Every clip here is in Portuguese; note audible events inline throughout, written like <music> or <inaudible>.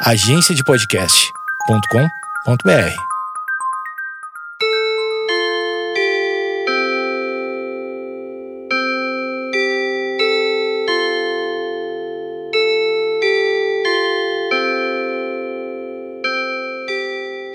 agenciadepodcast.com.br.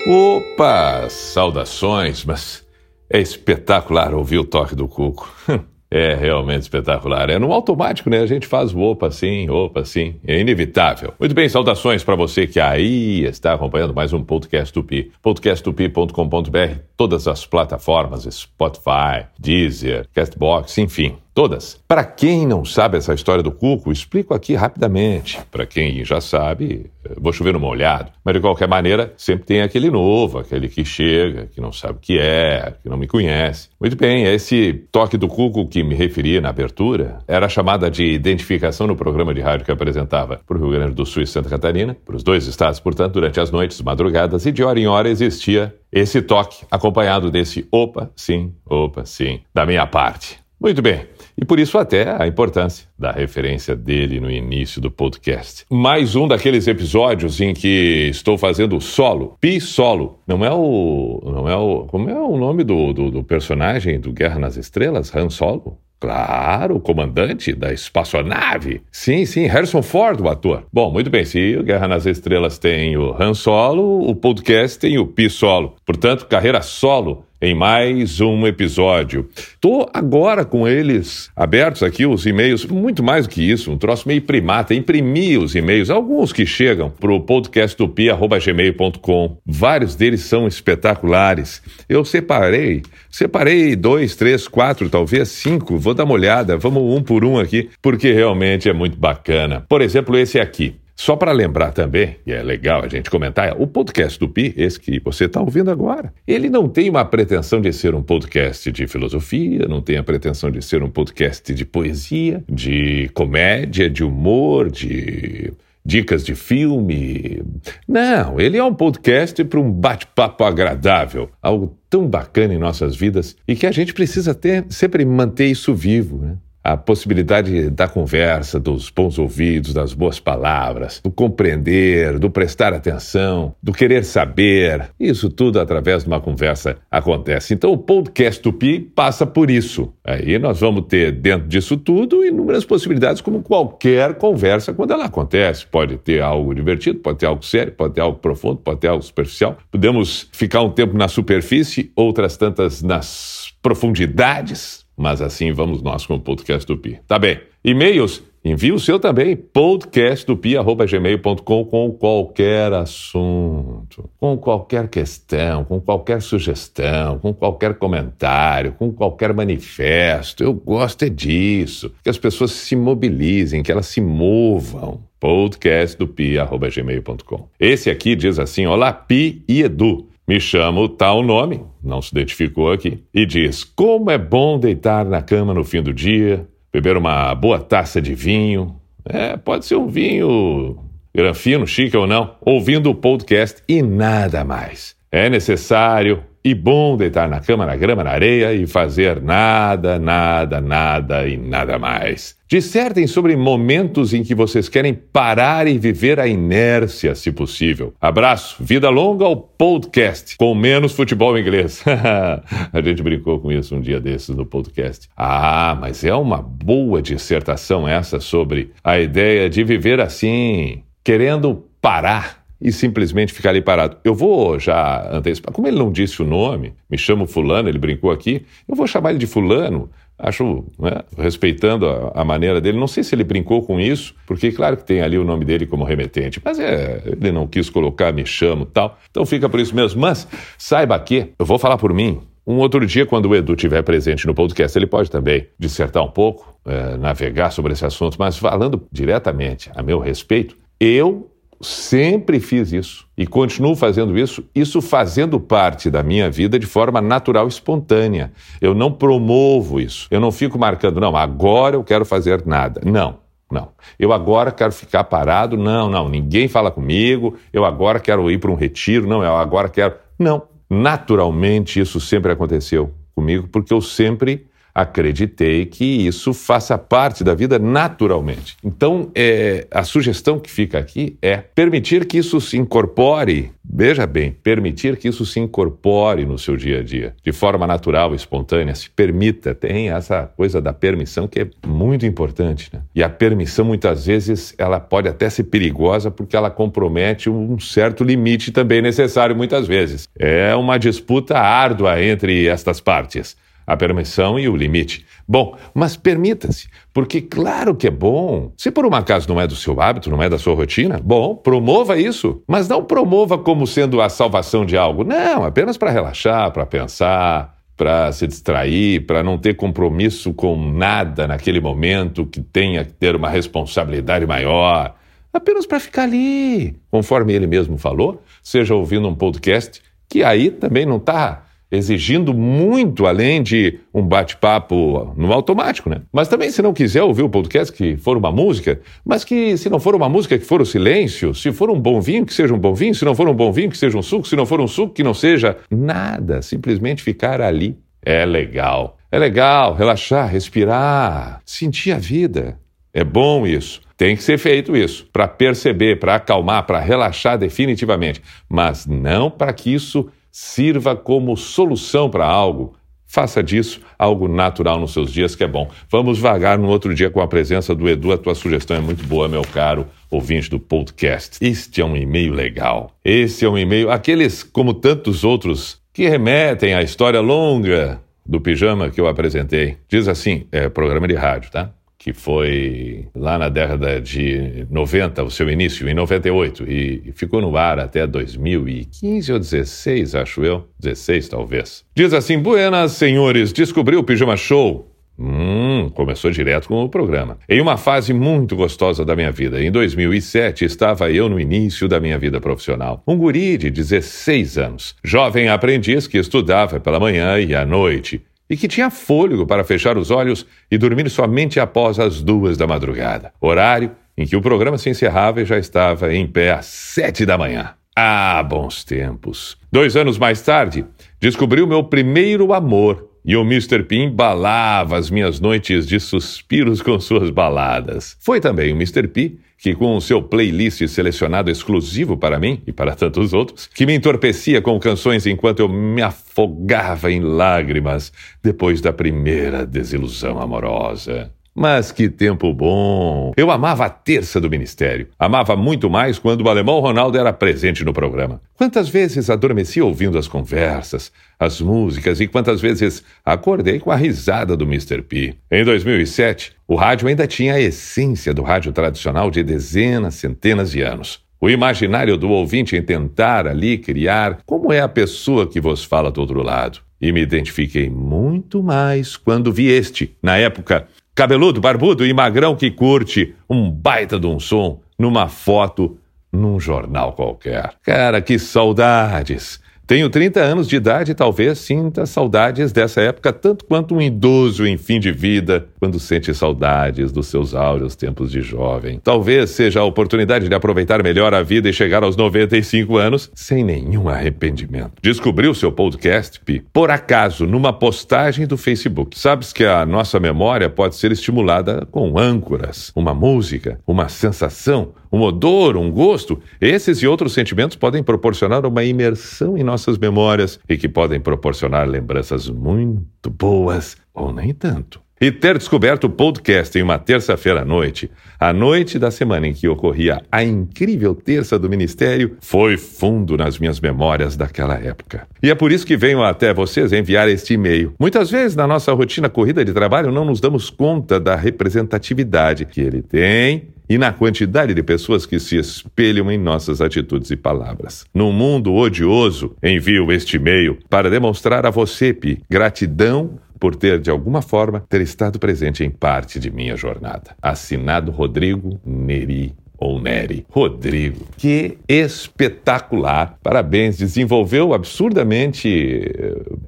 Opa, saudações, mas é espetacular ouvir o toque do cuco. <laughs> É realmente espetacular. É no automático, né? A gente faz o opa sim, opa sim. É inevitável. Muito bem, saudações para você que aí está acompanhando mais um podcast Tupi. podcasttupi.com.br, todas as plataformas, Spotify, Deezer, Castbox, enfim Todas. Para quem não sabe essa história do cuco, explico aqui rapidamente. Para quem já sabe, vou chover no molhado. Mas de qualquer maneira, sempre tem aquele novo, aquele que chega, que não sabe o que é, que não me conhece. Muito bem, esse toque do cuco que me referi na abertura era chamada de identificação no programa de rádio que apresentava para o Rio Grande do Sul e Santa Catarina, para os dois estados, portanto, durante as noites, madrugadas e de hora em hora existia esse toque acompanhado desse opa, sim, opa, sim, da minha parte. Muito bem. E por isso até a importância da referência dele no início do podcast. Mais um daqueles episódios em que estou fazendo solo, pi solo. Não é o, não é o, como é o nome do, do, do personagem do Guerra nas Estrelas, Han Solo? Claro, o comandante da espaçonave. Sim, sim, Harrison Ford, o ator. Bom, muito bem, se o Guerra nas Estrelas tem o Han Solo, o podcast tem o Pi Solo. Portanto, carreira solo em mais um episódio. Tô agora com eles abertos aqui, os e-mails, muito mais do que isso, um troço meio primata. Imprimi os e-mails, alguns que chegam pro podcastupia.gmail.com. Vários deles são espetaculares. Eu separei, separei dois, três, quatro, talvez cinco. Vou dar uma olhada, vamos um por um aqui, porque realmente é muito bacana. Por exemplo, esse aqui. Só para lembrar também, e é legal a gente comentar, o podcast do Pi, esse que você está ouvindo agora, ele não tem uma pretensão de ser um podcast de filosofia, não tem a pretensão de ser um podcast de poesia, de comédia, de humor, de dicas de filme. Não, ele é um podcast para um bate-papo agradável, algo tão bacana em nossas vidas e que a gente precisa ter, sempre manter isso vivo. Né? A possibilidade da conversa, dos bons ouvidos, das boas palavras, do compreender, do prestar atenção, do querer saber. Isso tudo através de uma conversa acontece. Então o podcast Tupi passa por isso. Aí nós vamos ter dentro disso tudo inúmeras possibilidades, como qualquer conversa quando ela acontece. Pode ter algo divertido, pode ter algo sério, pode ter algo profundo, pode ter algo superficial. Podemos ficar um tempo na superfície, outras tantas nas profundidades mas assim vamos nós com o podcast do Pi. Tá bem. E-mails? Envie o seu também, podcastdopi.gmail.com com qualquer assunto, com qualquer questão, com qualquer sugestão, com qualquer comentário, com qualquer manifesto. Eu gosto é disso, que as pessoas se mobilizem, que elas se movam. podcastdopi.gmail.com Esse aqui diz assim, olá Pi e Edu. Me chamo tal nome, não se identificou aqui, e diz: Como é bom deitar na cama no fim do dia, beber uma boa taça de vinho. É, pode ser um vinho granfino, chique ou não, ouvindo o podcast e nada mais. É necessário e bom deitar na cama, na grama, na areia e fazer nada, nada, nada e nada mais. Dissertem sobre momentos em que vocês querem parar e viver a inércia, se possível. Abraço, vida longa ao podcast, com menos futebol inglês. <laughs> a gente brincou com isso um dia desses no podcast. Ah, mas é uma boa dissertação essa sobre a ideia de viver assim, querendo parar e simplesmente ficar ali parado. Eu vou já antecipar, como ele não disse o nome, me chamo Fulano, ele brincou aqui, eu vou chamar ele de Fulano. Acho, né, respeitando a, a, maneira dele, não sei se ele brincou com isso, porque claro que tem ali o nome dele como remetente, mas é, ele não quis colocar, me chamo tal, então fica por isso mesmo. Mas saiba que, eu vou falar por mim, um outro dia, quando o Edu estiver presente no podcast, ele pode também dissertar um pouco, é, navegar sobre esse assunto, mas falando diretamente a meu respeito, eu Sempre fiz isso e continuo fazendo isso, isso fazendo parte da minha vida de forma natural espontânea. Eu não promovo isso, eu não fico marcando, não, agora eu quero fazer nada. Não, não. Eu agora quero ficar parado, não, não, ninguém fala comigo, eu agora quero ir para um retiro, não, eu agora quero. Não. Naturalmente isso sempre aconteceu comigo, porque eu sempre acreditei que isso faça parte da vida naturalmente. Então, é, a sugestão que fica aqui é permitir que isso se incorpore, veja bem, permitir que isso se incorpore no seu dia a dia, de forma natural, espontânea, se permita. Tem essa coisa da permissão que é muito importante. Né? E a permissão, muitas vezes, ela pode até ser perigosa porque ela compromete um certo limite também necessário, muitas vezes. É uma disputa árdua entre estas partes a permissão e o limite. Bom, mas permita-se, porque claro que é bom. Se por um acaso não é do seu hábito, não é da sua rotina, bom, promova isso. Mas não promova como sendo a salvação de algo. Não, apenas para relaxar, para pensar, para se distrair, para não ter compromisso com nada naquele momento que tenha que ter uma responsabilidade maior. Apenas para ficar ali, conforme ele mesmo falou, seja ouvindo um podcast, que aí também não está exigindo muito além de um bate-papo no automático, né? Mas também, se não quiser ouvir o podcast que for uma música, mas que se não for uma música, que for o silêncio, se for um bom vinho, que seja um bom vinho, se não for um bom vinho, que seja um suco, se não for um suco, que não seja nada, simplesmente ficar ali. É legal. É legal relaxar, respirar, sentir a vida. É bom isso. Tem que ser feito isso para perceber, para acalmar, para relaxar definitivamente, mas não para que isso sirva como solução para algo. Faça disso algo natural nos seus dias, que é bom. Vamos vagar no outro dia com a presença do Edu. A tua sugestão é muito boa, meu caro ouvinte do podcast. Este é um e-mail legal. Esse é um e-mail, aqueles como tantos outros, que remetem à história longa do pijama que eu apresentei. Diz assim: é programa de rádio, tá? Que foi lá na década de 90, o seu início, em 98, e ficou no ar até 2015 ou 16, acho eu, 16 talvez. Diz assim: Buenas, senhores, descobri o Pijama Show. Hum, começou direto com o programa. Em uma fase muito gostosa da minha vida. Em 2007, estava eu no início da minha vida profissional. Um guri de 16 anos, jovem aprendiz que estudava pela manhã e à noite e que tinha fôlego para fechar os olhos e dormir somente após as duas da madrugada, horário em que o programa se encerrava e já estava em pé às sete da manhã. Ah, bons tempos! Dois anos mais tarde, descobri o meu primeiro amor e o Mr. P embalava as minhas noites de suspiros com suas baladas. Foi também o Mr. P que, com o seu playlist selecionado exclusivo para mim e para tantos outros, que me entorpecia com canções enquanto eu me afogava em lágrimas depois da primeira desilusão amorosa. Mas que tempo bom! Eu amava a terça do ministério. Amava muito mais quando o alemão Ronaldo era presente no programa. Quantas vezes adormeci ouvindo as conversas, as músicas e quantas vezes acordei com a risada do Mr. P. Em 2007, o rádio ainda tinha a essência do rádio tradicional de dezenas, centenas de anos. O imaginário do ouvinte em tentar ali criar como é a pessoa que vos fala do outro lado. E me identifiquei muito mais quando vi este, na época, cabeludo, barbudo e magrão que curte um baita de um som numa foto num jornal qualquer. Cara, que saudades! Tenho 30 anos de idade e talvez sinta saudades dessa época tanto quanto um idoso em fim de vida, quando sente saudades dos seus áureos tempos de jovem. Talvez seja a oportunidade de aproveitar melhor a vida e chegar aos 95 anos sem nenhum arrependimento. Descobriu seu podcast, Pi, por acaso, numa postagem do Facebook. Sabes que a nossa memória pode ser estimulada com âncoras, uma música, uma sensação, um odor, um gosto. Esses e outros sentimentos podem proporcionar uma imersão em nossas memórias e que podem proporcionar lembranças muito boas ou nem tanto. E ter descoberto o podcast em uma terça-feira à noite, a noite da semana em que ocorria a incrível terça do ministério, foi fundo nas minhas memórias daquela época. E é por isso que venho até vocês enviar este e-mail. Muitas vezes, na nossa rotina corrida de trabalho, não nos damos conta da representatividade que ele tem e na quantidade de pessoas que se espelham em nossas atitudes e palavras. Num mundo odioso, envio este e-mail para demonstrar a você, Pi, gratidão por ter, de alguma forma, ter estado presente em parte de minha jornada. Assinado Rodrigo Neri ou Neri. Rodrigo, que espetacular! Parabéns, desenvolveu absurdamente,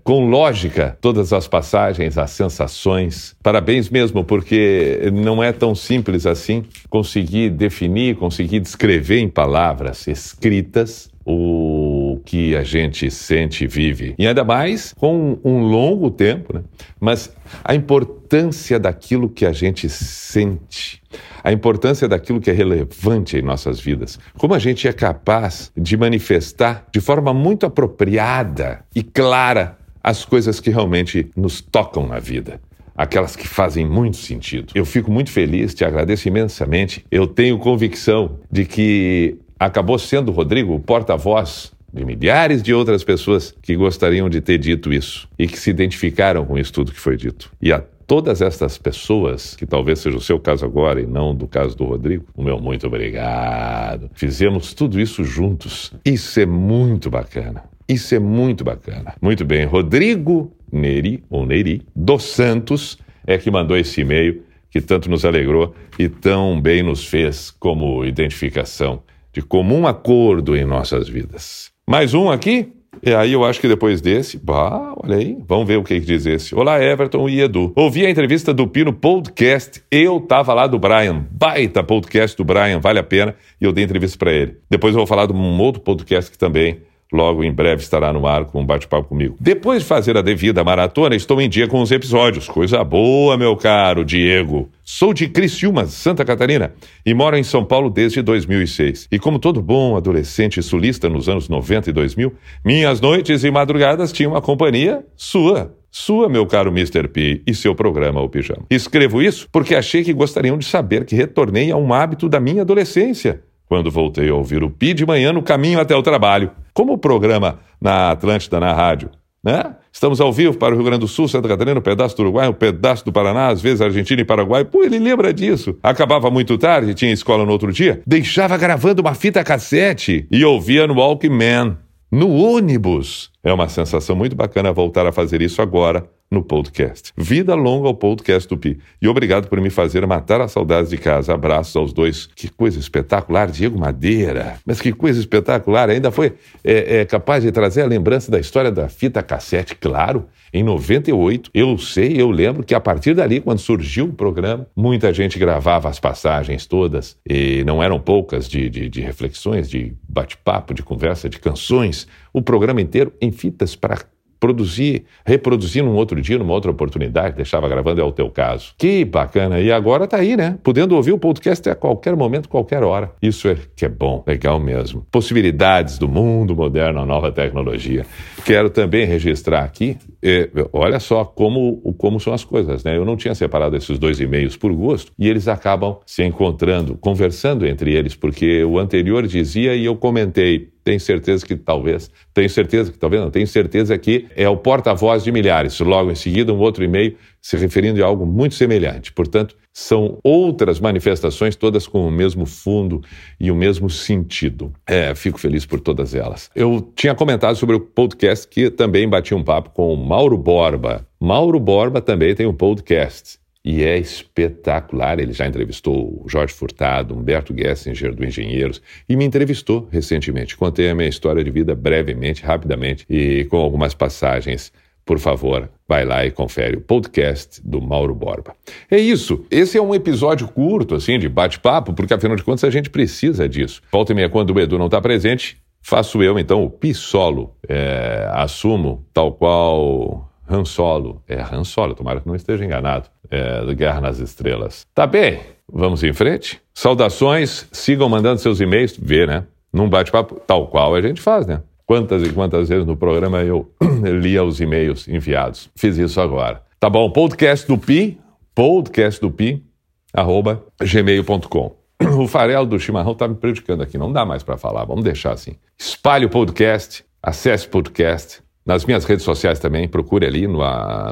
com lógica, todas as passagens, as sensações. Parabéns mesmo, porque não é tão simples assim conseguir definir, conseguir descrever em palavras escritas o que a gente sente e vive. E ainda mais com um longo tempo, né? Mas a importância daquilo que a gente sente, a importância daquilo que é relevante em nossas vidas, como a gente é capaz de manifestar de forma muito apropriada e clara as coisas que realmente nos tocam na vida aquelas que fazem muito sentido. Eu fico muito feliz, te agradeço imensamente. Eu tenho convicção de que acabou sendo, Rodrigo, o porta-voz de milhares de outras pessoas que gostariam de ter dito isso e que se identificaram com isso tudo que foi dito. E a todas estas pessoas, que talvez seja o seu caso agora e não do caso do Rodrigo, o meu muito obrigado. Fizemos tudo isso juntos. Isso é muito bacana. Isso é muito bacana. Muito bem, Rodrigo Neri, ou Neri, dos Santos, é que mandou esse e-mail que tanto nos alegrou e tão bem nos fez como identificação de comum acordo em nossas vidas. Mais um aqui? E aí eu acho que depois desse, bah, olha aí, vamos ver o que, que diz esse. Olá, Everton e Edu. Ouvi a entrevista do Pino podcast, eu tava lá do Brian, baita podcast do Brian, vale a pena, e eu dei entrevista para ele. Depois eu vou falar de um outro podcast que também Logo em breve estará no ar com um bate-papo comigo. Depois de fazer a devida maratona, estou em dia com os episódios. Coisa boa, meu caro Diego. Sou de Criciúma, Santa Catarina, e moro em São Paulo desde 2006. E como todo bom adolescente sulista nos anos 90 e 2000, minhas noites e madrugadas tinham uma companhia sua. Sua, meu caro Mr. P, e seu programa O Pijama. Escrevo isso porque achei que gostariam de saber que retornei a um hábito da minha adolescência quando voltei a ouvir o Pi de manhã no caminho até o trabalho, como o programa na Atlântida, na rádio. Né? Estamos ao vivo para o Rio Grande do Sul, Santa Catarina, um pedaço do Uruguai, um pedaço do Paraná, às vezes Argentina e Paraguai. Pô, ele lembra disso. Acabava muito tarde, tinha escola no outro dia, deixava gravando uma fita cassete e ouvia no Walkman, no ônibus. É uma sensação muito bacana voltar a fazer isso agora, no podcast. Vida longa ao podcast do Pi. E obrigado por me fazer matar as saudades de casa. Abraços aos dois. Que coisa espetacular, Diego Madeira. Mas que coisa espetacular. Ainda foi é, é, capaz de trazer a lembrança da história da fita cassete, claro. Em 98, eu sei, eu lembro que a partir dali, quando surgiu o programa, muita gente gravava as passagens todas, e não eram poucas de, de, de reflexões, de bate-papo, de conversa, de canções, o programa inteiro em fitas para produzir, reproduzir num outro dia, numa outra oportunidade, deixava gravando, é o teu caso. Que bacana. E agora tá aí, né? Podendo ouvir o podcast a qualquer momento, qualquer hora. Isso é que é bom, legal mesmo. Possibilidades do mundo moderno, a nova tecnologia. Quero também registrar aqui, eh, olha só como, como são as coisas, né? Eu não tinha separado esses dois e-mails por gosto e eles acabam se encontrando, conversando entre eles, porque o anterior dizia e eu comentei tenho certeza que talvez, tenho certeza que talvez não, tenho certeza que é o porta-voz de milhares. Logo em seguida, um outro e-mail se referindo a algo muito semelhante. Portanto, são outras manifestações, todas com o mesmo fundo e o mesmo sentido. É, fico feliz por todas elas. Eu tinha comentado sobre o podcast que também bati um papo com o Mauro Borba. Mauro Borba também tem um podcast e é espetacular. Ele já entrevistou o Jorge Furtado, Humberto Gessinger do Engenheiros e me entrevistou recentemente. Contei a minha história de vida brevemente, rapidamente e com algumas passagens. Por favor, vai lá e confere o podcast do Mauro Borba. É isso. Esse é um episódio curto, assim, de bate-papo, porque afinal de contas a gente precisa disso. Volta e meia, quando o Edu não está presente, faço eu então o pi solo. É, assumo, tal qual Han Solo. É Han Solo, tomara que não esteja enganado. É, do Guerra nas Estrelas. Tá bem, vamos em frente? Saudações, sigam mandando seus e-mails, vê, né? Num bate-papo tal qual a gente faz, né? Quantas e quantas vezes no programa eu <clears throat> lia os e-mails enviados. Fiz isso agora. Tá bom, podcast do Pi, podcast do Pi, arroba gmail.com. <clears throat> O farelo do chimarrão tá me prejudicando aqui, não dá mais para falar, vamos deixar assim. Espalhe o podcast, acesse o podcast, nas minhas redes sociais também, procure ali no,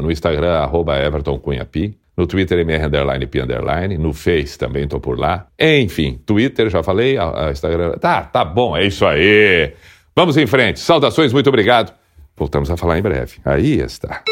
no Instagram, arroba Everton Cunha Pi. No Twitter, MR Underline P Underline. No Face também estou por lá. Enfim, Twitter, já falei. A, a Instagram. Tá, tá bom, é isso aí. Vamos em frente. Saudações, muito obrigado. Voltamos a falar em breve. Aí está.